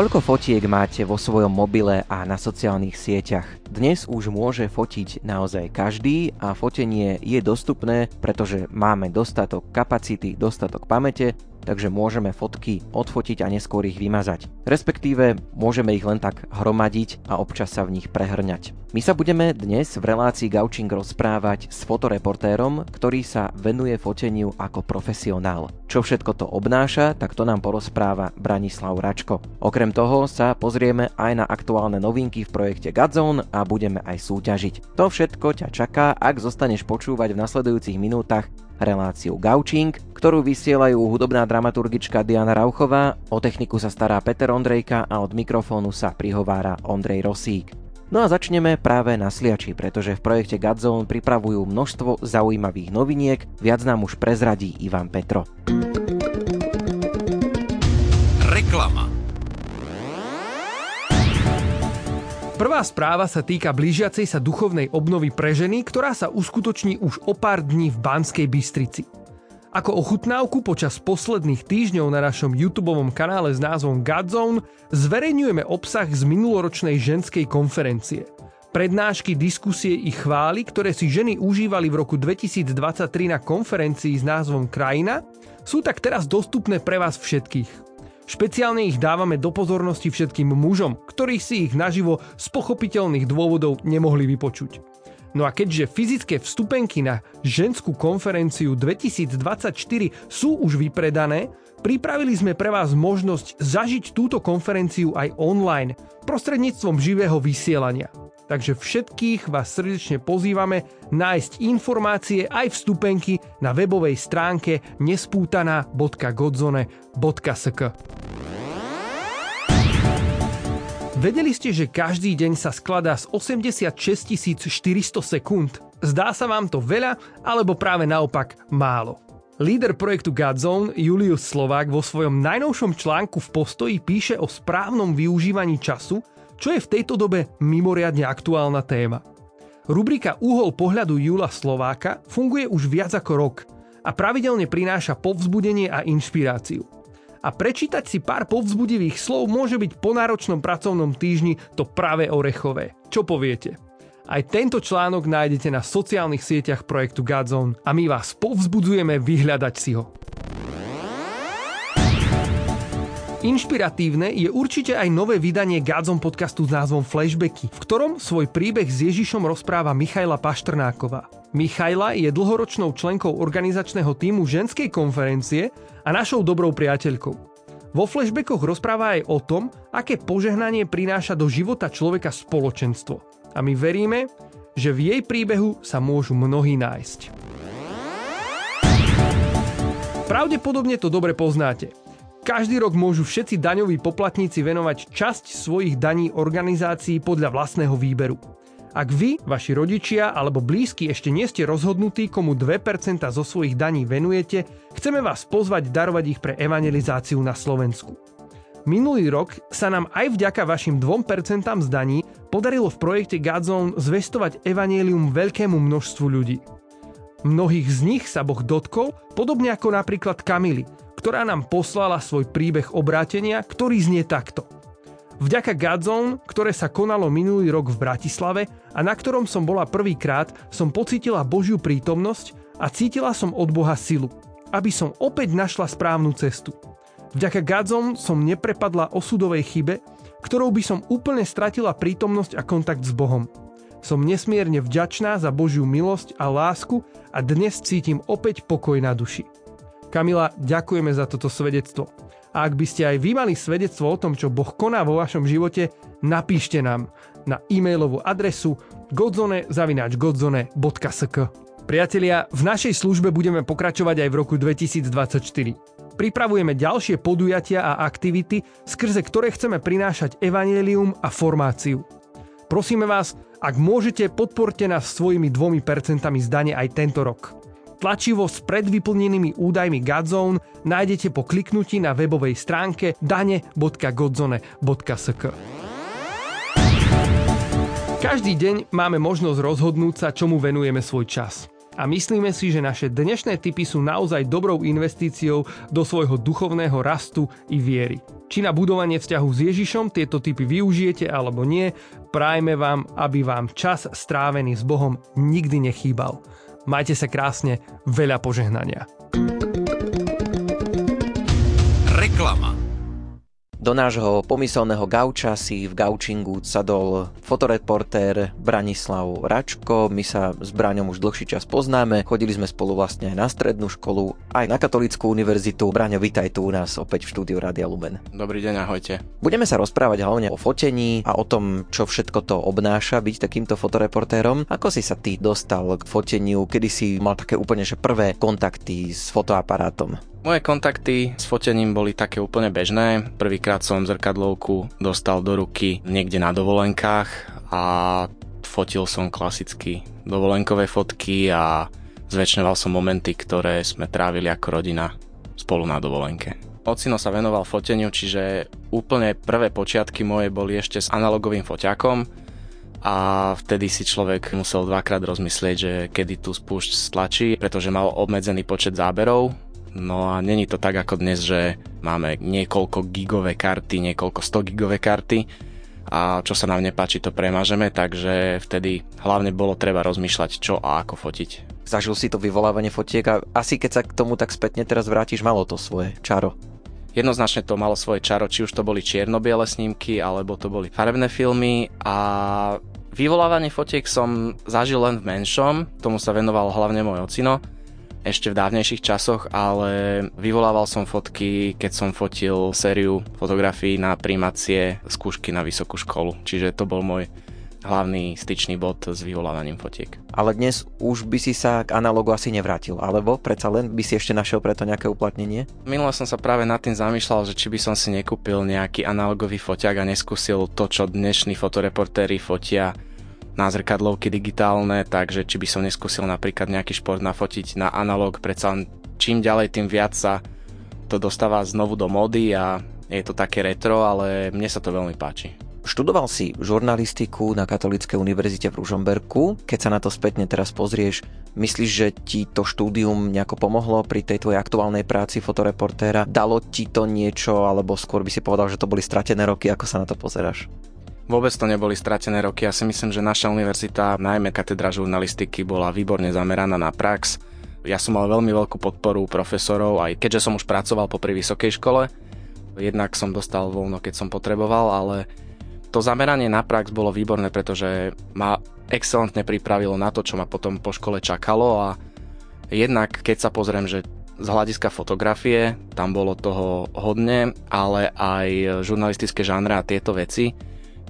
Koľko fotiek máte vo svojom mobile a na sociálnych sieťach? Dnes už môže fotiť naozaj každý a fotenie je dostupné, pretože máme dostatok kapacity, dostatok pamäte takže môžeme fotky odfotiť a neskôr ich vymazať. Respektíve môžeme ich len tak hromadiť a občas sa v nich prehrňať. My sa budeme dnes v relácii Gauching rozprávať s fotoreportérom, ktorý sa venuje foteniu ako profesionál. Čo všetko to obnáša, tak to nám porozpráva Branislav Račko. Okrem toho sa pozrieme aj na aktuálne novinky v projekte Godzone a budeme aj súťažiť. To všetko ťa čaká, ak zostaneš počúvať v nasledujúcich minútach reláciu Gaučing, ktorú vysielajú hudobná dramaturgička Diana Rauchová, o techniku sa stará Peter Ondrejka a od mikrofónu sa prihovára Ondrej Rosík. No a začneme práve na Sliači, pretože v projekte Godzone pripravujú množstvo zaujímavých noviniek, viac nám už prezradí Ivan Petro. Prvá správa sa týka blížiacej sa duchovnej obnovy pre ženy, ktorá sa uskutoční už o pár dní v Banskej Bystrici. Ako ochutnávku počas posledných týždňov na našom YouTube kanále s názvom Godzone zverejňujeme obsah z minuloročnej ženskej konferencie. Prednášky, diskusie i chvály, ktoré si ženy užívali v roku 2023 na konferencii s názvom Krajina, sú tak teraz dostupné pre vás všetkých. Špeciálne ich dávame do pozornosti všetkým mužom, ktorí si ich naživo z pochopiteľných dôvodov nemohli vypočuť. No a keďže fyzické vstupenky na ženskú konferenciu 2024 sú už vypredané, pripravili sme pre vás možnosť zažiť túto konferenciu aj online prostredníctvom živého vysielania. Takže všetkých vás srdečne pozývame nájsť informácie aj vstupenky na webovej stránke nespútaná.godzone.sk Vedeli ste, že každý deň sa skladá z 86 400 sekúnd? Zdá sa vám to veľa, alebo práve naopak málo? Líder projektu Godzone Julius Slovák vo svojom najnovšom článku v postoji píše o správnom využívaní času čo je v tejto dobe mimoriadne aktuálna téma. Rubrika Úhol pohľadu Jula Slováka funguje už viac ako rok a pravidelne prináša povzbudenie a inšpiráciu. A prečítať si pár povzbudivých slov môže byť po náročnom pracovnom týždni to práve orechové. Čo poviete? Aj tento článok nájdete na sociálnych sieťach projektu Godzone a my vás povzbudzujeme vyhľadať si ho. Inšpiratívne je určite aj nové vydanie Gádzom podcastu s názvom Flashbacky, v ktorom svoj príbeh s Ježišom rozpráva Michaila Paštrnáková. Michaila je dlhoročnou členkou organizačného týmu ženskej konferencie a našou dobrou priateľkou. Vo flashbackoch rozpráva aj o tom, aké požehnanie prináša do života človeka spoločenstvo. A my veríme, že v jej príbehu sa môžu mnohí nájsť. Pravdepodobne to dobre poznáte. Každý rok môžu všetci daňoví poplatníci venovať časť svojich daní organizácií podľa vlastného výberu. Ak vy, vaši rodičia alebo blízky ešte nie ste rozhodnutí, komu 2% zo svojich daní venujete, chceme vás pozvať darovať ich pre evangelizáciu na Slovensku. Minulý rok sa nám aj vďaka vašim 2% z daní podarilo v projekte Godzone zvestovať evanielium veľkému množstvu ľudí. Mnohých z nich sa Boh dotkol, podobne ako napríklad Kamily, ktorá nám poslala svoj príbeh obrátenia, ktorý znie takto. Vďaka Godzone, ktoré sa konalo minulý rok v Bratislave a na ktorom som bola prvýkrát, som pocítila Božiu prítomnosť a cítila som od Boha silu, aby som opäť našla správnu cestu. Vďaka Godzone som neprepadla osudovej chybe, ktorou by som úplne stratila prítomnosť a kontakt s Bohom. Som nesmierne vďačná za Božiu milosť a lásku a dnes cítim opäť pokoj na duši. Kamila, ďakujeme za toto svedectvo. A ak by ste aj vy mali svedectvo o tom, čo Boh koná vo vašom živote, napíšte nám na e-mailovú adresu godzone.sk Priatelia, v našej službe budeme pokračovať aj v roku 2024. Pripravujeme ďalšie podujatia a aktivity, skrze ktoré chceme prinášať evanelium a formáciu. Prosíme vás, ak môžete, podporte nás svojimi dvomi percentami zdane aj tento rok. Tlačivo s predvyplnenými údajmi Godzone nájdete po kliknutí na webovej stránke dane.godzone.sk. Každý deň máme možnosť rozhodnúť sa, čomu venujeme svoj čas. a myslíme si, že naše dnešné tipy sú naozaj dobrou investíciou do svojho duchovného rastu i viery. Či na budovanie vzťahu s Ježišom tieto typy využijete alebo nie, prajme vám, aby vám čas strávený s Bohom nikdy nechýbal. Majte sa krásne, veľa požehnania. Do nášho pomyselného gauča si v gaučingu sadol fotoreportér Branislav Račko. My sa s Braňom už dlhší čas poznáme. Chodili sme spolu vlastne aj na strednú školu, aj na katolickú univerzitu. Braňo, vitaj tu u nás opäť v štúdiu Radia Lumen. Dobrý deň, ahojte. Budeme sa rozprávať hlavne o fotení a o tom, čo všetko to obnáša byť takýmto fotoreportérom. Ako si sa ty dostal k foteniu, kedy si mal také úplne že prvé kontakty s fotoaparátom? Moje kontakty s fotením boli také úplne bežné. Prvýkrát som zrkadlovku dostal do ruky niekde na dovolenkách a fotil som klasicky dovolenkové fotky a zväčšňoval som momenty, ktoré sme trávili ako rodina spolu na dovolenke. Ocino sa venoval foteniu, čiže úplne prvé počiatky moje boli ešte s analogovým foťakom a vtedy si človek musel dvakrát rozmyslieť, že kedy tu spúšť stlačí, pretože mal obmedzený počet záberov No a není to tak ako dnes, že máme niekoľko gigové karty, niekoľko 100 gigové karty a čo sa nám nepáči, to premážeme, takže vtedy hlavne bolo treba rozmýšľať, čo a ako fotiť. Zažil si to vyvolávanie fotiek a asi keď sa k tomu tak spätne teraz vrátiš, malo to svoje čaro. Jednoznačne to malo svoje čaro, či už to boli čierno-biele snímky, alebo to boli farebné filmy a vyvolávanie fotiek som zažil len v menšom, tomu sa venoval hlavne môj ocino ešte v dávnejších časoch, ale vyvolával som fotky, keď som fotil sériu fotografií na primácie skúšky na vysokú školu. Čiže to bol môj hlavný styčný bod s vyvolávaním fotiek. Ale dnes už by si sa k analogu asi nevrátil, alebo predsa len by si ešte našiel preto nejaké uplatnenie? Minule som sa práve nad tým zamýšľal, že či by som si nekúpil nejaký analogový foťák a neskúsil to, čo dnešní fotoreportéri fotia na zrkadlovky digitálne, takže či by som neskúsil napríklad nejaký šport nafotiť na analog, predsa čím ďalej, tým viac sa to dostáva znovu do mody a je to také retro, ale mne sa to veľmi páči. Študoval si žurnalistiku na Katolíckej univerzite v Ružomberku. Keď sa na to spätne teraz pozrieš, myslíš, že ti to štúdium nejako pomohlo pri tej tvojej aktuálnej práci fotoreportéra? Dalo ti to niečo, alebo skôr by si povedal, že to boli stratené roky? Ako sa na to pozeráš? Vôbec to neboli stratené roky. Ja si myslím, že naša univerzita, najmä katedra žurnalistiky, bola výborne zameraná na prax. Ja som mal veľmi veľkú podporu profesorov, aj keďže som už pracoval po pri vysokej škole. Jednak som dostal voľno, keď som potreboval, ale to zameranie na prax bolo výborné, pretože ma excelentne pripravilo na to, čo ma potom po škole čakalo a jednak keď sa pozriem, že z hľadiska fotografie tam bolo toho hodne, ale aj žurnalistické žánre a tieto veci,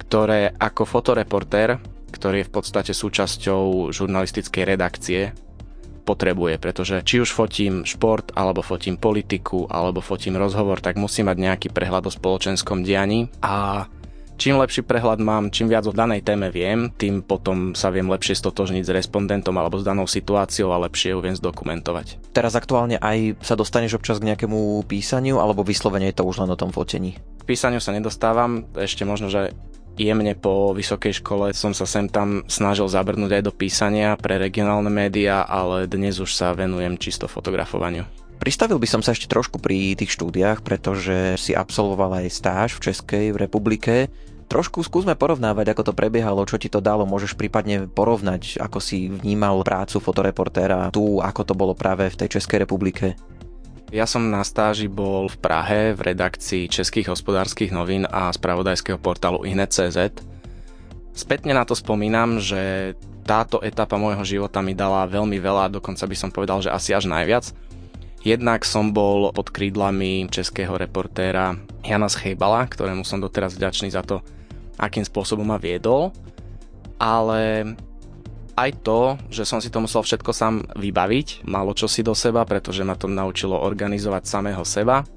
ktoré ako fotoreportér, ktorý je v podstate súčasťou žurnalistickej redakcie, potrebuje, pretože či už fotím šport, alebo fotím politiku, alebo fotím rozhovor, tak musím mať nejaký prehľad o spoločenskom dianí a čím lepší prehľad mám, čím viac o danej téme viem, tým potom sa viem lepšie stotožniť s respondentom alebo s danou situáciou a lepšie ju viem zdokumentovať. Teraz aktuálne aj sa dostaneš občas k nejakému písaniu alebo vyslovene je to už len o tom fotení? K písaniu sa nedostávam, ešte možno, že jemne po vysokej škole som sa sem tam snažil zabrnúť aj do písania pre regionálne médiá, ale dnes už sa venujem čisto fotografovaniu. Pristavil by som sa ešte trošku pri tých štúdiách, pretože si absolvoval aj stáž v Českej republike. Trošku skúsme porovnávať, ako to prebiehalo, čo ti to dalo, môžeš prípadne porovnať, ako si vnímal prácu fotoreportéra tu, ako to bolo práve v tej Českej republike. Ja som na stáži bol v Prahe v redakcii Českých hospodárskych novín a spravodajského portálu Inet.cz. Spätne na to spomínam, že táto etapa môjho života mi dala veľmi veľa, dokonca by som povedal, že asi až najviac. Jednak som bol pod krídlami českého reportéra Jana Schejbala, ktorému som doteraz vďačný za to, akým spôsobom ma viedol, ale aj to, že som si to musel všetko sám vybaviť, malo čo si do seba, pretože ma to naučilo organizovať samého seba.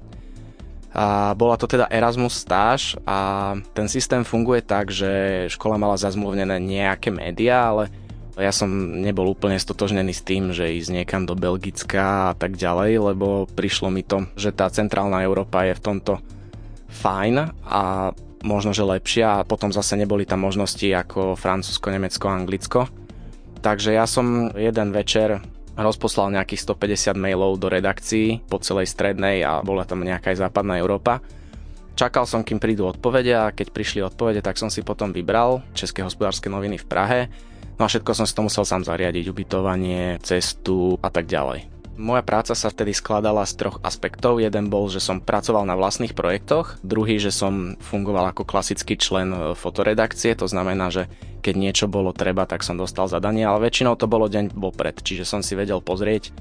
A bola to teda Erasmus stáž a ten systém funguje tak, že škola mala zazmluvnené nejaké médiá, ale ja som nebol úplne stotožnený s tým, že ísť niekam do Belgicka a tak ďalej, lebo prišlo mi to, že tá centrálna Európa je v tomto fajn a možno, že lepšia a potom zase neboli tam možnosti ako Francúzsko, Nemecko, Anglicko Takže ja som jeden večer rozposlal nejakých 150 mailov do redakcií po celej strednej a bola tam nejaká aj západná Európa. Čakal som, kým prídu odpovede a keď prišli odpovede, tak som si potom vybral České hospodárske noviny v Prahe. No a všetko som si to musel sám zariadiť, ubytovanie, cestu a tak ďalej. Moja práca sa vtedy skladala z troch aspektov. Jeden bol, že som pracoval na vlastných projektoch, druhý, že som fungoval ako klasický člen e, fotoredakcie, to znamená, že keď niečo bolo treba, tak som dostal zadanie, ale väčšinou to bolo deň vopred, čiže som si vedel pozrieť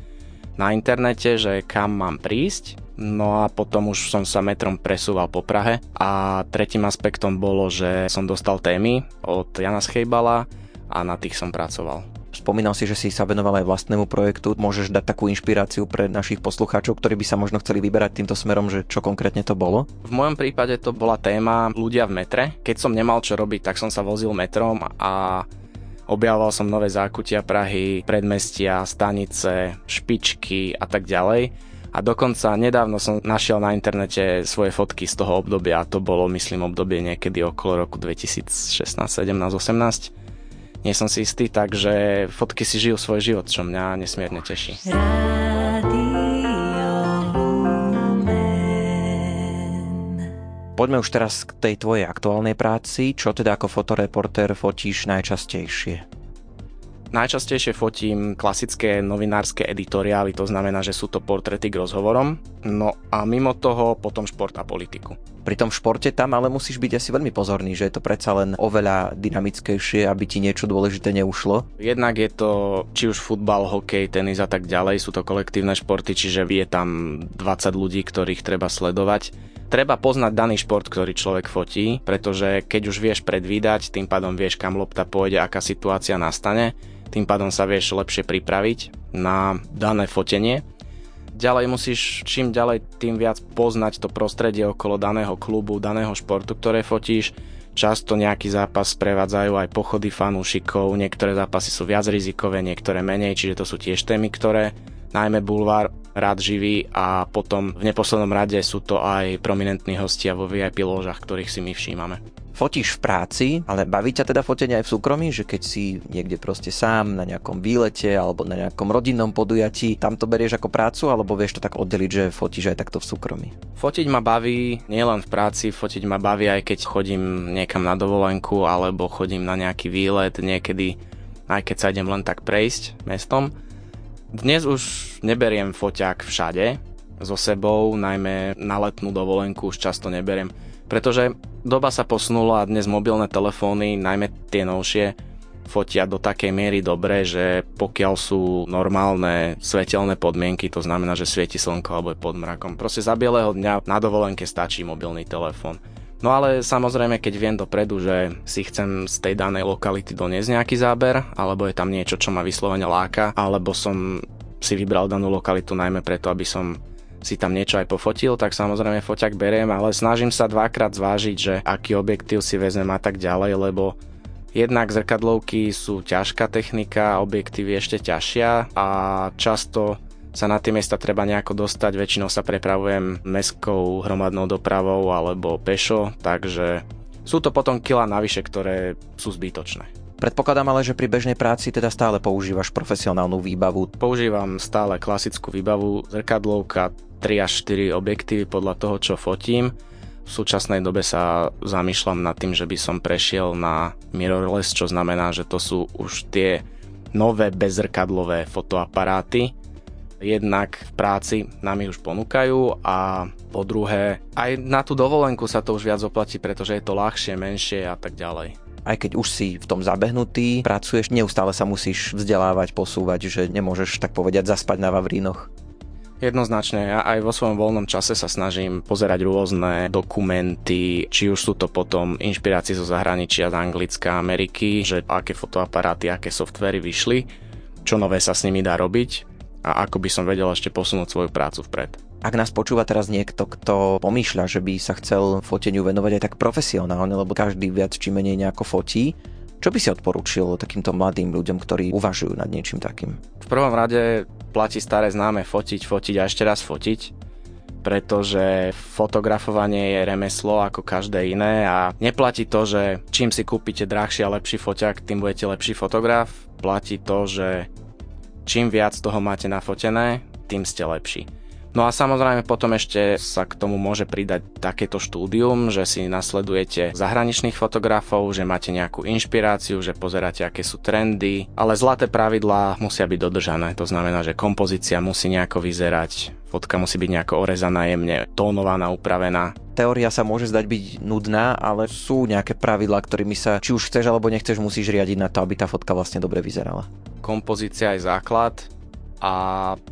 na internete, že kam mám prísť, no a potom už som sa metrom presúval po Prahe a tretím aspektom bolo, že som dostal témy od Jana Schejbala a na tých som pracoval. Spomínal si, že si sa venoval aj vlastnému projektu. Môžeš dať takú inšpiráciu pre našich poslucháčov, ktorí by sa možno chceli vyberať týmto smerom, že čo konkrétne to bolo? V mojom prípade to bola téma ľudia v metre. Keď som nemal čo robiť, tak som sa vozil metrom a objavoval som nové zákutia Prahy, predmestia, stanice, špičky a tak ďalej. A dokonca nedávno som našiel na internete svoje fotky z toho obdobia. To bolo, myslím, obdobie niekedy okolo roku 2016, 17, 18 nie som si istý, takže fotky si žijú svoj život, čo mňa nesmierne teší. Poďme už teraz k tej tvojej aktuálnej práci. Čo teda ako fotoreporter fotíš najčastejšie? Najčastejšie fotím klasické novinárske editoriály, to znamená, že sú to portrety k rozhovorom. No a mimo toho potom šport a politiku. Pri tom športe tam ale musíš byť asi veľmi pozorný, že je to predsa len oveľa dynamickejšie, aby ti niečo dôležité neušlo. Jednak je to či už futbal, hokej, tenis a tak ďalej, sú to kolektívne športy, čiže je tam 20 ľudí, ktorých treba sledovať. Treba poznať daný šport, ktorý človek fotí, pretože keď už vieš predvídať, tým pádom vieš, kam lopta pôjde, aká situácia nastane tým pádom sa vieš lepšie pripraviť na dané fotenie. Ďalej musíš čím ďalej tým viac poznať to prostredie okolo daného klubu, daného športu, ktoré fotíš. Často nejaký zápas prevádzajú aj pochody fanúšikov, niektoré zápasy sú viac rizikové, niektoré menej, čiže to sú tiež témy, ktoré najmä bulvár rád živí a potom v neposlednom rade sú to aj prominentní hostia vo VIP ložách, ktorých si my všímame fotíš v práci, ale baví ťa teda fotenie aj v súkromí, že keď si niekde proste sám na nejakom výlete alebo na nejakom rodinnom podujatí, tam to berieš ako prácu alebo vieš to tak oddeliť, že fotíš aj takto v súkromí? Fotiť ma baví nielen v práci, fotiť ma baví aj keď chodím niekam na dovolenku alebo chodím na nejaký výlet, niekedy aj keď sa idem len tak prejsť mestom. Dnes už neberiem foťák všade so sebou, najmä na letnú dovolenku už často neberiem pretože doba sa posunula a dnes mobilné telefóny, najmä tie novšie, fotia do takej miery dobre, že pokiaľ sú normálne svetelné podmienky, to znamená, že svieti slnko alebo je pod mrakom, proste za bieleho dňa na dovolenke stačí mobilný telefón. No ale samozrejme, keď viem dopredu, že si chcem z tej danej lokality doniesť nejaký záber, alebo je tam niečo, čo ma vyslovene láka, alebo som si vybral danú lokalitu najmä preto, aby som si tam niečo aj pofotil, tak samozrejme foťak beriem, ale snažím sa dvakrát zvážiť, že aký objektív si vezmem a tak ďalej, lebo jednak zrkadlovky sú ťažká technika, objektívy ešte ťažšia a často sa na tie miesta treba nejako dostať, väčšinou sa prepravujem mestskou hromadnou dopravou alebo pešo, takže sú to potom kila navyše, ktoré sú zbytočné. Predpokladám ale, že pri bežnej práci teda stále používaš profesionálnu výbavu. Používam stále klasickú výbavu, zrkadlovka, 3 až 4 objektívy podľa toho, čo fotím. V súčasnej dobe sa zamýšľam nad tým, že by som prešiel na mirrorless, čo znamená, že to sú už tie nové bezrkadlové fotoaparáty. Jednak v práci nám ich už ponúkajú a po druhé aj na tú dovolenku sa to už viac oplatí, pretože je to ľahšie, menšie a tak ďalej. Aj keď už si v tom zabehnutý, pracuješ, neustále sa musíš vzdelávať, posúvať, že nemôžeš tak povedať zaspať na Vavrínoch. Jednoznačne, ja aj vo svojom voľnom čase sa snažím pozerať rôzne dokumenty, či už sú to potom inšpirácie zo zahraničia, z Anglicka, Ameriky, že aké fotoaparáty, aké softvery vyšli, čo nové sa s nimi dá robiť a ako by som vedel ešte posunúť svoju prácu vpred. Ak nás počúva teraz niekto, kto pomýšľa, že by sa chcel foteniu venovať aj tak profesionálne, lebo každý viac či menej nejako fotí, čo by si odporúčil takýmto mladým ľuďom, ktorí uvažujú nad niečím takým? V prvom rade platí staré známe fotiť, fotiť a ešte raz fotiť, pretože fotografovanie je remeslo ako každé iné a neplatí to, že čím si kúpite drahší a lepší foťák, tým budete lepší fotograf. Platí to, že čím viac toho máte nafotené, tým ste lepší. No a samozrejme potom ešte sa k tomu môže pridať takéto štúdium, že si nasledujete zahraničných fotografov, že máte nejakú inšpiráciu, že pozeráte, aké sú trendy, ale zlaté pravidlá musia byť dodržané. To znamená, že kompozícia musí nejako vyzerať, fotka musí byť nejako orezaná, jemne tónovaná, upravená. Teória sa môže zdať byť nudná, ale sú nejaké pravidlá, ktorými sa či už chceš alebo nechceš musíš riadiť na to, aby tá fotka vlastne dobre vyzerala. Kompozícia je základ, a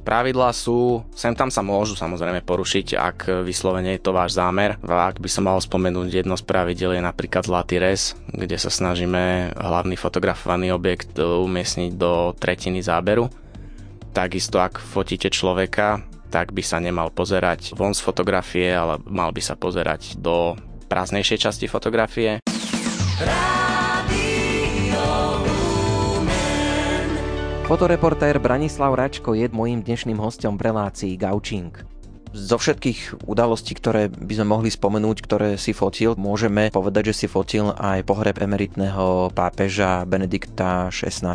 pravidlá sú, sem tam sa môžu samozrejme porušiť, ak vyslovene je to váš zámer. Ak by som mal spomenúť jedno z pravidel je napríklad zlatý res, kde sa snažíme hlavný fotografovaný objekt umiestniť do tretiny záberu. Takisto ak fotíte človeka, tak by sa nemal pozerať von z fotografie, ale mal by sa pozerať do prázdnejšej časti fotografie. Fotoreportér Branislav Račko je môjim dnešným hostom v relácii Gaučing. Zo všetkých udalostí, ktoré by sme mohli spomenúť, ktoré si fotil, môžeme povedať, že si fotil aj pohreb emeritného pápeža Benedikta XVI.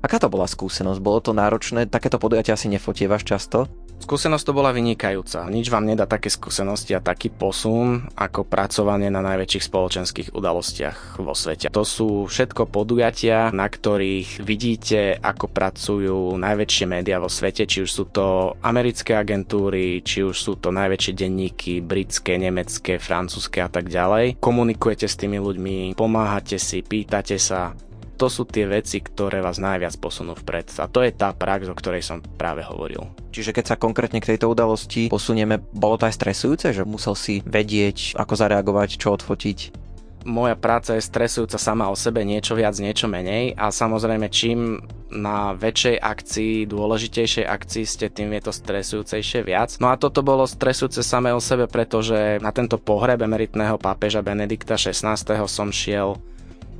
Aká to bola skúsenosť? Bolo to náročné? Takéto podujatia si nefotievaš často? Skúsenosť to bola vynikajúca. Nič vám nedá také skúsenosti a taký posun ako pracovanie na najväčších spoločenských udalostiach vo svete. To sú všetko podujatia, na ktorých vidíte, ako pracujú najväčšie médiá vo svete, či už sú to americké agentúry, či už sú to najväčšie denníky, britské, nemecké, francúzske a tak ďalej. Komunikujete s tými ľuďmi, pomáhate si, pýtate sa, to sú tie veci, ktoré vás najviac posunú vpred. A to je tá prax, o ktorej som práve hovoril. Čiže keď sa konkrétne k tejto udalosti posunieme, bolo to aj stresujúce, že musel si vedieť, ako zareagovať, čo odfotiť? Moja práca je stresujúca sama o sebe, niečo viac, niečo menej a samozrejme čím na väčšej akcii, dôležitejšej akcii ste, tým je to stresujúcejšie viac. No a toto bolo stresujúce samé o sebe, pretože na tento pohreb emeritného pápeža Benedikta XVI som šiel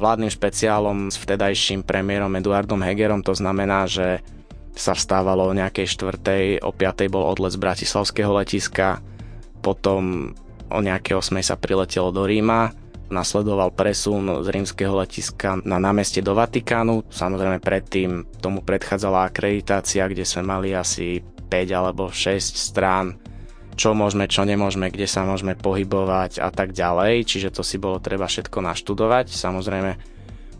vládnym špeciálom s vtedajším premiérom Eduardom Hegerom. To znamená, že sa vstávalo o nejakej štvrtej, o piatej bol odlet z Bratislavského letiska, potom o nejaké osmej sa priletelo do Ríma, nasledoval presun z rímskeho letiska na námestie do Vatikánu. Samozrejme predtým tomu predchádzala akreditácia, kde sme mali asi 5 alebo 6 strán čo môžeme, čo nemôžeme, kde sa môžeme pohybovať a tak ďalej, čiže to si bolo treba všetko naštudovať. Samozrejme,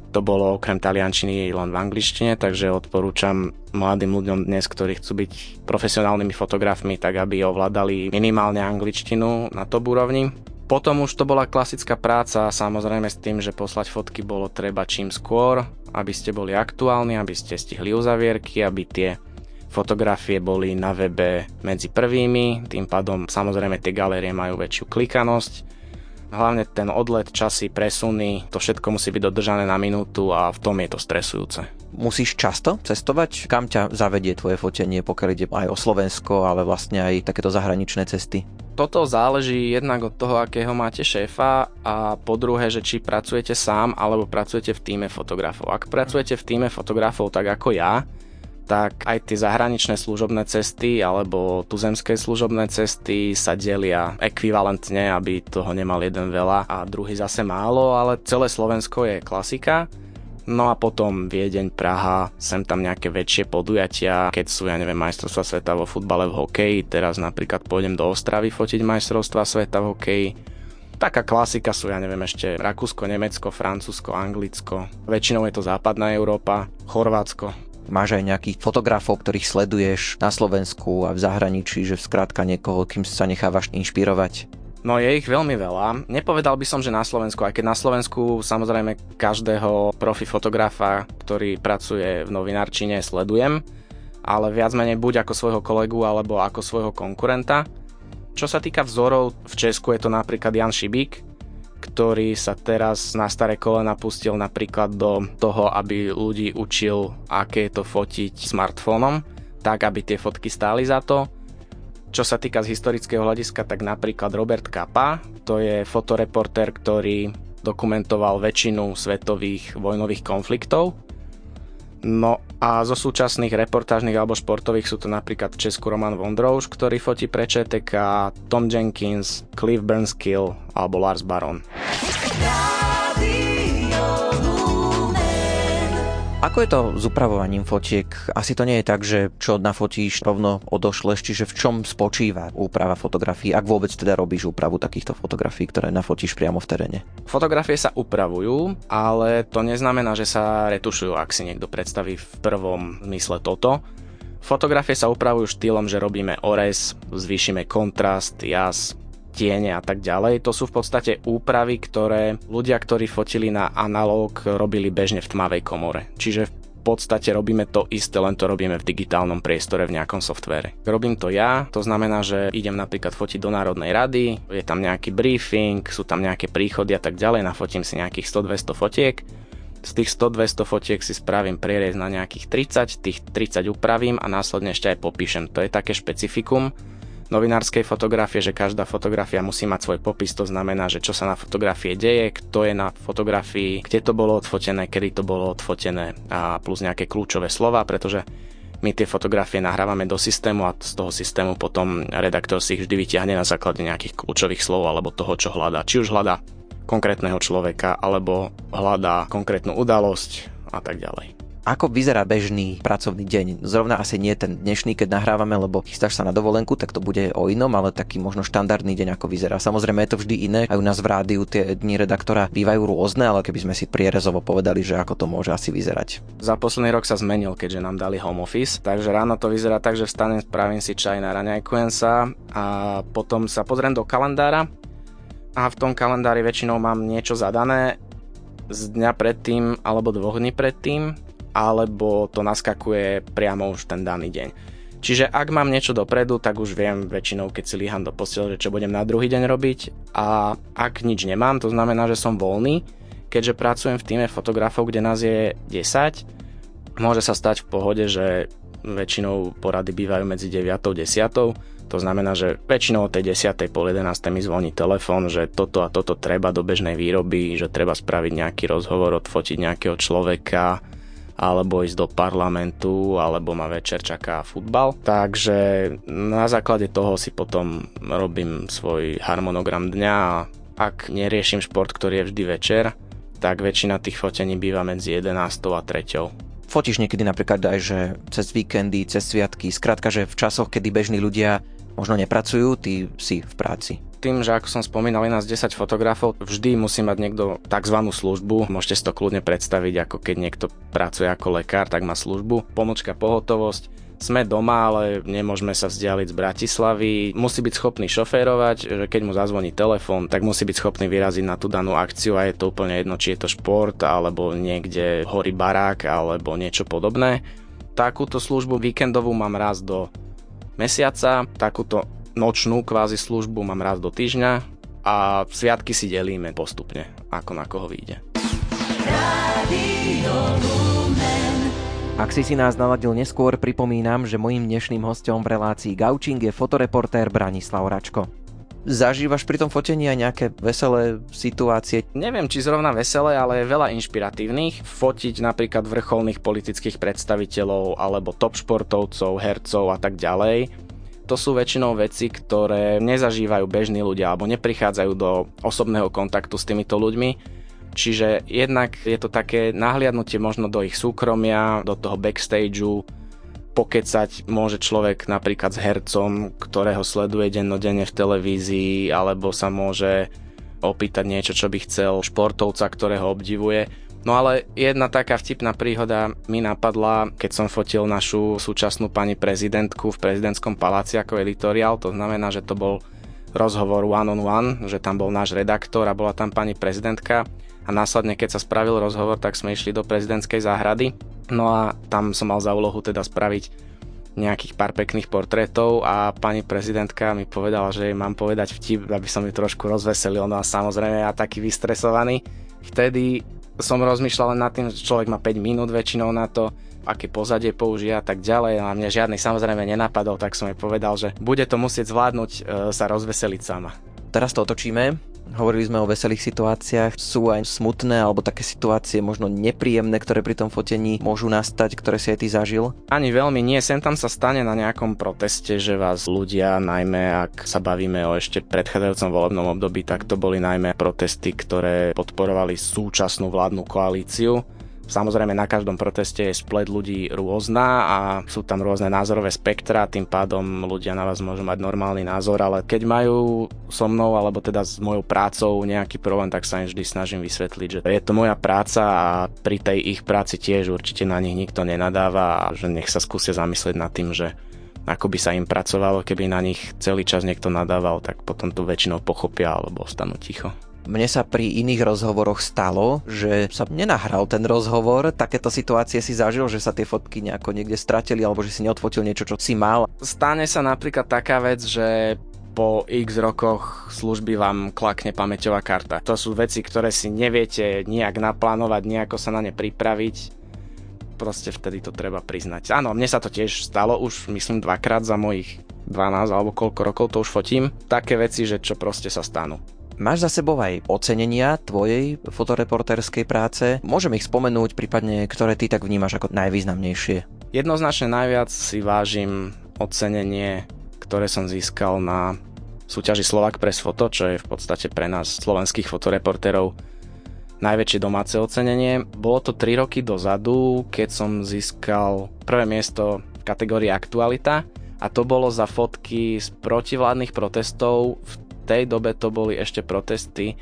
to bolo okrem taliančiny len v angličtine, takže odporúčam mladým ľuďom dnes, ktorí chcú byť profesionálnymi fotografmi, tak aby ovládali minimálne angličtinu na to úrovni. Potom už to bola klasická práca, samozrejme s tým, že poslať fotky bolo treba čím skôr, aby ste boli aktuálni, aby ste stihli uzavierky, aby tie Fotografie boli na webe medzi prvými, tým pádom samozrejme tie galérie majú väčšiu klikanosť. Hlavne ten odlet, časy, presuny, to všetko musí byť dodržané na minútu a v tom je to stresujúce. Musíš často cestovať? Kam ťa zavedie tvoje fotenie, pokiaľ ide aj o Slovensko, ale vlastne aj takéto zahraničné cesty? Toto záleží jednak od toho, akého máte šéfa a po druhé, že či pracujete sám alebo pracujete v týme fotografov. Ak pracujete v týme fotografov tak ako ja, tak aj tie zahraničné služobné cesty alebo tuzemské služobné cesty sa delia ekvivalentne, aby toho nemal jeden veľa a druhý zase málo, ale celé Slovensko je klasika. No a potom Viedeň, Praha, sem tam nejaké väčšie podujatia, keď sú, ja neviem, majstrovstva sveta vo futbale, v hokeji, teraz napríklad pôjdem do Ostravy fotiť majstrovstva sveta v hokeji. Taká klasika sú, ja neviem, ešte Rakúsko, Nemecko, Francúzsko, Anglicko. Väčšinou je to západná Európa, Chorvátsko, Máš aj nejakých fotografov, ktorých sleduješ na Slovensku a v zahraničí, že skrátka niekoho, kým sa nechávaš inšpirovať? No je ich veľmi veľa. Nepovedal by som, že na Slovensku, aj keď na Slovensku samozrejme každého profi fotografa, ktorý pracuje v novinárčine, sledujem, ale viac menej buď ako svojho kolegu alebo ako svojho konkurenta. Čo sa týka vzorov, v Česku je to napríklad Jan Šibík, ktorý sa teraz na staré kolena pustil napríklad do toho, aby ľudí učil, aké je to fotiť smartfónom, tak aby tie fotky stáli za to. Čo sa týka z historického hľadiska, tak napríklad Robert Kappa, to je fotoreporter, ktorý dokumentoval väčšinu svetových vojnových konfliktov No a zo súčasných reportážnych alebo športových sú to napríklad Česku Roman Vondrouš, ktorý fotí pre ČTK, Tom Jenkins, Cliff Burnskill alebo Lars Baron. Ako je to s upravovaním fotiek? Asi to nie je tak, že čo nafotíš rovno odošleš, čiže v čom spočíva úprava fotografií, ak vôbec teda robíš úpravu takýchto fotografií, ktoré nafotíš priamo v teréne? Fotografie sa upravujú, ale to neznamená, že sa retušujú, ak si niekto predstaví v prvom zmysle toto. Fotografie sa upravujú štýlom, že robíme orez, zvýšime kontrast, jas, tiene a tak ďalej. To sú v podstate úpravy, ktoré ľudia, ktorí fotili na analóg, robili bežne v tmavej komore. Čiže v podstate robíme to isté, len to robíme v digitálnom priestore v nejakom softvere. Robím to ja, to znamená, že idem napríklad fotiť do Národnej rady, je tam nejaký briefing, sú tam nejaké príchody a tak ďalej, nafotím si nejakých 100-200 fotiek. Z tých 100-200 fotiek si spravím prierez na nejakých 30, tých 30 upravím a následne ešte aj popíšem. To je také špecifikum novinárskej fotografie, že každá fotografia musí mať svoj popis, to znamená, že čo sa na fotografie deje, kto je na fotografii, kde to bolo odfotené, kedy to bolo odfotené a plus nejaké kľúčové slova, pretože my tie fotografie nahrávame do systému a z toho systému potom redaktor si ich vždy vyťahne na základe nejakých kľúčových slov alebo toho, čo hľadá. Či už hľadá konkrétneho človeka alebo hľadá konkrétnu udalosť a tak ďalej. Ako vyzerá bežný pracovný deň? Zrovna asi nie ten dnešný, keď nahrávame, lebo chystáš sa na dovolenku, tak to bude o inom, ale taký možno štandardný deň, ako vyzerá. Samozrejme je to vždy iné. Aj u nás v rádiu tie dni redaktora bývajú rôzne, ale keby sme si prierezovo povedali, že ako to môže asi vyzerať. Za posledný rok sa zmenil, keďže nám dali home office, takže ráno to vyzerá tak, že vstanem, spravím si čaj, naraňajkujem sa a potom sa pozriem do kalendára a v tom kalendári väčšinou mám niečo zadané z dňa predtým alebo dvoch dní predtým alebo to naskakuje priamo už ten daný deň. Čiže ak mám niečo dopredu, tak už viem väčšinou, keď si líham do postele, že čo budem na druhý deň robiť a ak nič nemám, to znamená, že som voľný, keďže pracujem v týme fotografov, kde nás je 10, môže sa stať v pohode, že väčšinou porady bývajú medzi 9 a 10. To znamená, že väčšinou od tej 10. po 11. mi zvoní telefón, že toto a toto treba do bežnej výroby, že treba spraviť nejaký rozhovor, odfotiť nejakého človeka, alebo ísť do parlamentu, alebo ma večer čaká futbal. Takže na základe toho si potom robím svoj harmonogram dňa a ak neriešim šport, ktorý je vždy večer, tak väčšina tých fotení býva medzi 11 a 3. Fotíš niekedy napríklad aj, že cez víkendy, cez sviatky, skrátka, že v časoch, kedy bežní ľudia možno nepracujú, ty si v práci tým, že ako som spomínal, je nás 10 fotografov, vždy musí mať niekto tzv. službu. Môžete si to kľudne predstaviť, ako keď niekto pracuje ako lekár, tak má službu. Pomočka pohotovosť, sme doma, ale nemôžeme sa vzdialiť z Bratislavy. Musí byť schopný šoférovať, že keď mu zazvoní telefón, tak musí byť schopný vyraziť na tú danú akciu a je to úplne jedno, či je to šport, alebo niekde horí barák, alebo niečo podobné. Takúto službu víkendovú mám raz do mesiaca, takúto nočnú kvázi službu mám raz do týždňa a sviatky si delíme postupne, ako na koho vyjde. Ak si si nás naladil neskôr, pripomínam, že mojím dnešným hostom v relácii Gaučing je fotoreportér Branislav Račko. Zažívaš pri tom fotení aj nejaké veselé situácie? Neviem, či zrovna veselé, ale je veľa inšpiratívnych. Fotiť napríklad vrcholných politických predstaviteľov alebo top športovcov, hercov a tak ďalej to sú väčšinou veci, ktoré nezažívajú bežní ľudia alebo neprichádzajú do osobného kontaktu s týmito ľuďmi. Čiže jednak je to také nahliadnutie možno do ich súkromia, do toho backstageu, pokecať môže človek napríklad s hercom, ktorého sleduje dennodenne v televízii, alebo sa môže opýtať niečo, čo by chcel športovca, ktorého obdivuje. No ale jedna taká vtipná príhoda mi napadla, keď som fotil našu súčasnú pani prezidentku v prezidentskom paláci ako editoriál, to znamená, že to bol rozhovor one on one, že tam bol náš redaktor a bola tam pani prezidentka a následne keď sa spravil rozhovor, tak sme išli do prezidentskej záhrady. No a tam som mal za úlohu teda spraviť nejakých pár pekných portrétov a pani prezidentka mi povedala, že jej mám povedať vtip, aby som ju trošku rozveselil. No a samozrejme ja taký vystresovaný. Vtedy som rozmýšľal len nad tým, že človek má 5 minút väčšinou na to, aké pozadie použia a tak ďalej a mne žiadny samozrejme nenapadol, tak som jej povedal, že bude to musieť zvládnuť e, sa rozveseliť sama. Teraz to otočíme Hovorili sme o veselých situáciách, sú aj smutné alebo také situácie možno nepríjemné, ktoré pri tom fotení môžu nastať, ktoré si aj ty zažil? Ani veľmi nie, sem tam sa stane na nejakom proteste, že vás ľudia, najmä ak sa bavíme o ešte predchádzajúcom volebnom období, tak to boli najmä protesty, ktoré podporovali súčasnú vládnu koalíciu Samozrejme na každom proteste je splet ľudí rôzna a sú tam rôzne názorové spektra, tým pádom ľudia na vás môžu mať normálny názor, ale keď majú so mnou alebo teda s mojou prácou nejaký problém, tak sa im vždy snažím vysvetliť, že je to moja práca a pri tej ich práci tiež určite na nich nikto nenadáva a že nech sa skúsia zamyslieť nad tým, že ako by sa im pracovalo, keby na nich celý čas niekto nadával, tak potom to väčšinou pochopia alebo ostanú ticho. Mne sa pri iných rozhovoroch stalo, že sa nenahral ten rozhovor, takéto situácie si zažil, že sa tie fotky nejako niekde stratili alebo že si neodfotil niečo, čo si mal. Stane sa napríklad taká vec, že po x rokoch služby vám klakne pamäťová karta. To sú veci, ktoré si neviete nejak naplánovať, nejako sa na ne pripraviť. Proste vtedy to treba priznať. Áno, mne sa to tiež stalo už, myslím, dvakrát za mojich 12 alebo koľko rokov to už fotím. Také veci, že čo proste sa stanú. Máš za sebou aj ocenenia tvojej fotoreporterskej práce. Môžem ich spomenúť, prípadne ktoré ty tak vnímaš ako najvýznamnejšie. Jednoznačne najviac si vážim ocenenie, ktoré som získal na súťaži Slovak Press Foto, čo je v podstate pre nás slovenských fotoreporterov najväčšie domáce ocenenie. Bolo to 3 roky dozadu, keď som získal prvé miesto v kategórii Aktualita a to bolo za fotky z protivládnych protestov v tej dobe to boli ešte protesty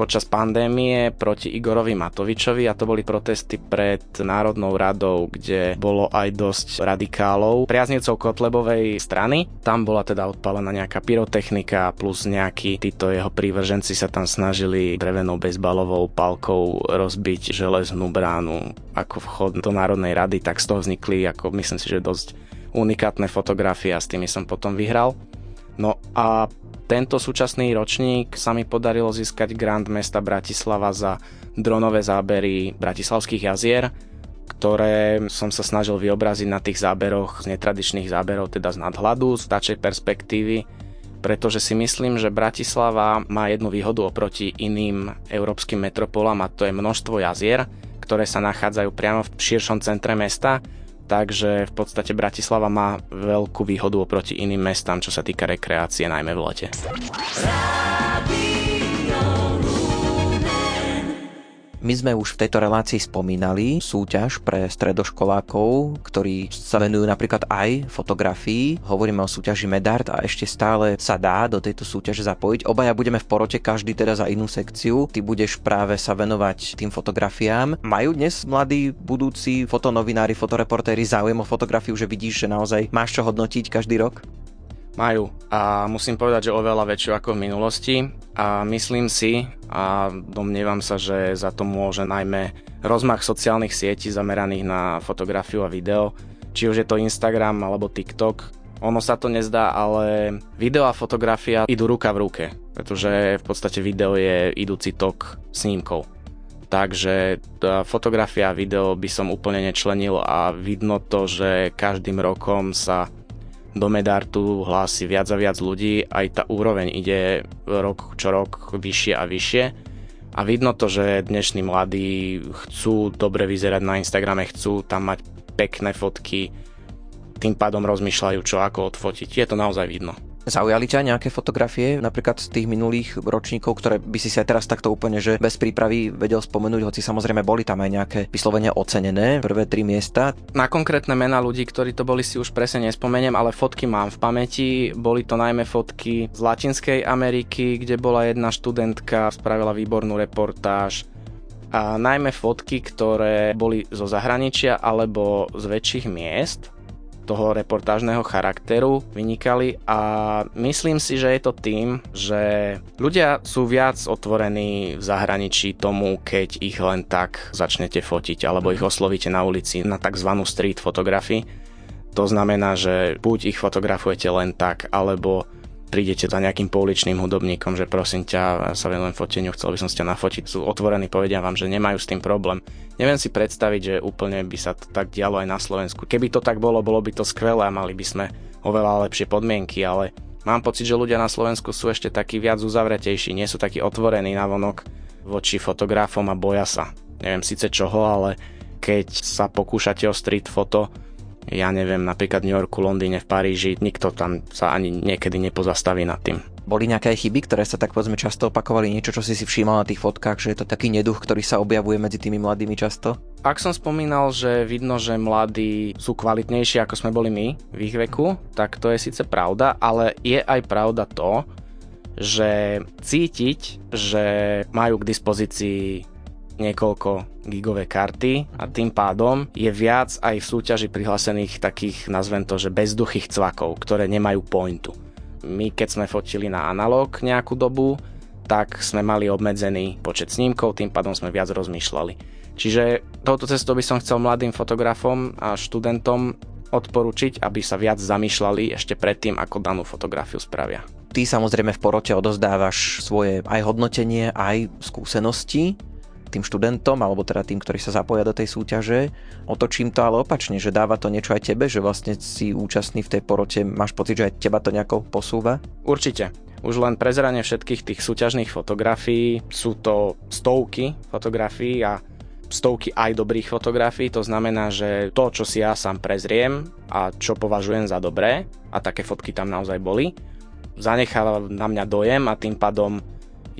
počas pandémie proti Igorovi Matovičovi a to boli protesty pred Národnou radou, kde bolo aj dosť radikálov, priaznivcov Kotlebovej strany. Tam bola teda odpalená nejaká pyrotechnika plus nejakí títo jeho prívrženci sa tam snažili drevenou bezbalovou palkou rozbiť železnú bránu ako vchod do Národnej rady, tak z toho vznikli ako myslím si, že dosť unikátne fotografie a s tými som potom vyhral. No a tento súčasný ročník sa mi podarilo získať grant mesta Bratislava za dronové zábery Bratislavských jazier, ktoré som sa snažil vyobraziť na tých záberoch z netradičných záberov, teda z nadhľadu, z tačej perspektívy, pretože si myslím, že Bratislava má jednu výhodu oproti iným európskym metropolám a to je množstvo jazier, ktoré sa nachádzajú priamo v širšom centre mesta takže v podstate Bratislava má veľkú výhodu oproti iným mestám, čo sa týka rekreácie, najmä v lete. My sme už v tejto relácii spomínali súťaž pre stredoškolákov, ktorí sa venujú napríklad aj fotografii. Hovoríme o súťaži Medart a ešte stále sa dá do tejto súťaže zapojiť. Obaja budeme v porote, každý teda za inú sekciu. Ty budeš práve sa venovať tým fotografiám. Majú dnes mladí budúci fotonovinári, fotoreportéri záujem o fotografiu, že vidíš, že naozaj máš čo hodnotiť každý rok? Majú a musím povedať, že oveľa väčšiu ako v minulosti a myslím si a domnievam sa, že za to môže najmä rozmach sociálnych sietí zameraných na fotografiu a video, či už je to Instagram alebo TikTok. Ono sa to nezdá, ale video a fotografia idú ruka v ruke, pretože v podstate video je idúci tok snímkov. Takže fotografia a video by som úplne nečlenil a vidno to, že každým rokom sa do Medartu hlási viac a viac ľudí, aj tá úroveň ide rok čo rok vyššie a vyššie. A vidno to, že dnešní mladí chcú dobre vyzerať na Instagrame, chcú tam mať pekné fotky, tým pádom rozmýšľajú, čo ako odfotiť. Je to naozaj vidno. Zaujali ťa nejaké fotografie, napríklad z tých minulých ročníkov, ktoré by si sa teraz takto úplne, že bez prípravy vedel spomenúť, hoci samozrejme boli tam aj nejaké vyslovene ocenené, prvé tri miesta. Na konkrétne mená ľudí, ktorí to boli, si už presne nespomeniem, ale fotky mám v pamäti. Boli to najmä fotky z Latinskej Ameriky, kde bola jedna študentka, spravila výbornú reportáž a najmä fotky, ktoré boli zo zahraničia alebo z väčších miest toho reportážneho charakteru vynikali a myslím si, že je to tým, že ľudia sú viac otvorení v zahraničí tomu, keď ich len tak začnete fotiť alebo ich oslovíte na ulici na tzv. street fotografii. To znamená, že buď ich fotografujete len tak, alebo prídete za nejakým pouličným hudobníkom, že prosím ťa, sa venujem foteniu, chcel by som ťa nafotiť. Sú otvorení, povedia vám, že nemajú s tým problém. Neviem si predstaviť, že úplne by sa to tak dialo aj na Slovensku. Keby to tak bolo, bolo by to skvelé a mali by sme oveľa lepšie podmienky, ale mám pocit, že ľudia na Slovensku sú ešte takí viac uzavretejší, nie sú takí otvorení na vonok voči fotografom a boja sa. Neviem síce čoho, ale keď sa pokúšate o street foto, ja neviem, napríklad v New Yorku, Londýne, v Paríži, nikto tam sa ani niekedy nepozastaví nad tým. Boli nejaké chyby, ktoré sa tak povedzme často opakovali, niečo, čo si si všímal na tých fotkách, že je to taký neduch, ktorý sa objavuje medzi tými mladými často? Ak som spomínal, že vidno, že mladí sú kvalitnejší ako sme boli my v ich veku, tak to je síce pravda, ale je aj pravda to, že cítiť, že majú k dispozícii niekoľko gigové karty a tým pádom je viac aj v súťaži prihlásených takých, nazvem to, že bezduchých cvakov, ktoré nemajú pointu. My keď sme fotili na analóg nejakú dobu, tak sme mali obmedzený počet snímkov, tým pádom sme viac rozmýšľali. Čiže touto cestou by som chcel mladým fotografom a študentom odporučiť, aby sa viac zamýšľali ešte predtým, ako danú fotografiu spravia. Ty samozrejme v porote odozdávaš svoje aj hodnotenie, aj skúsenosti tým študentom, alebo teda tým, ktorí sa zapoja do tej súťaže. Otočím to ale opačne, že dáva to niečo aj tebe, že vlastne si účastný v tej porote, máš pocit, že aj teba to nejako posúva? Určite. Už len prezranie všetkých tých súťažných fotografií, sú to stovky fotografií a stovky aj dobrých fotografií, to znamená, že to, čo si ja sám prezriem a čo považujem za dobré, a také fotky tam naozaj boli, zanecháva na mňa dojem a tým pádom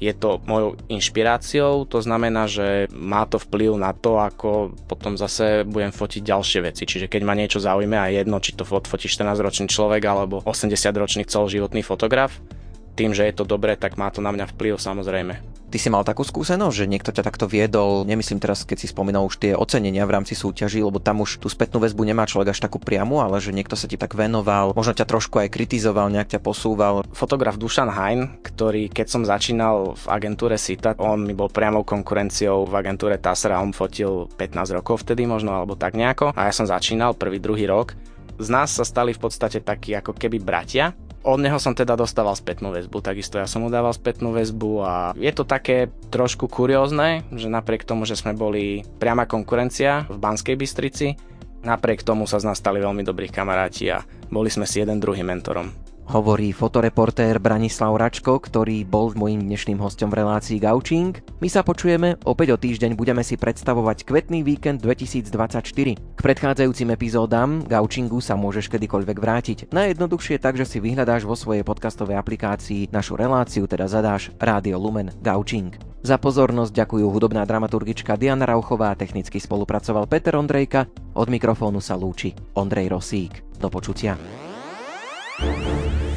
je to mojou inšpiráciou, to znamená, že má to vplyv na to, ako potom zase budem fotiť ďalšie veci. Čiže keď ma niečo zaujíme a jedno, či to fotí 14-ročný človek alebo 80-ročný celoživotný fotograf, tým, že je to dobré, tak má to na mňa vplyv samozrejme. Ty si mal takú skúsenosť, že niekto ťa takto viedol, nemyslím teraz, keď si spomínal už tie ocenenia v rámci súťaží, lebo tam už tú spätnú väzbu nemá človek až takú priamu, ale že niekto sa ti tak venoval, možno ťa trošku aj kritizoval, nejak ťa posúval. Fotograf Dušan Hein, ktorý keď som začínal v agentúre Sita, on mi bol priamou konkurenciou v agentúre Tasra, on fotil 15 rokov vtedy možno, alebo tak nejako. A ja som začínal prvý, druhý rok. Z nás sa stali v podstate takí ako keby bratia, od neho som teda dostával spätnú väzbu, takisto ja som mu dával spätnú väzbu a je to také trošku kuriózne, že napriek tomu, že sme boli priama konkurencia v Banskej Bystrici, napriek tomu sa z nás stali veľmi dobrí kamaráti a boli sme si jeden druhým mentorom hovorí fotoreportér Branislav Račko, ktorý bol môjim dnešným hostom v relácii Gaučing. My sa počujeme, opäť o týždeň budeme si predstavovať kvetný víkend 2024. K predchádzajúcim epizódam Gaučingu sa môžeš kedykoľvek vrátiť. Najjednoduchšie tak, že si vyhľadáš vo svojej podcastovej aplikácii našu reláciu, teda zadáš Rádio Lumen Gaučing. Za pozornosť ďakujú hudobná dramaturgička Diana Rauchová, technicky spolupracoval Peter Ondrejka, od mikrofónu sa lúči Ondrej Rosík. Do počutia. Thank you.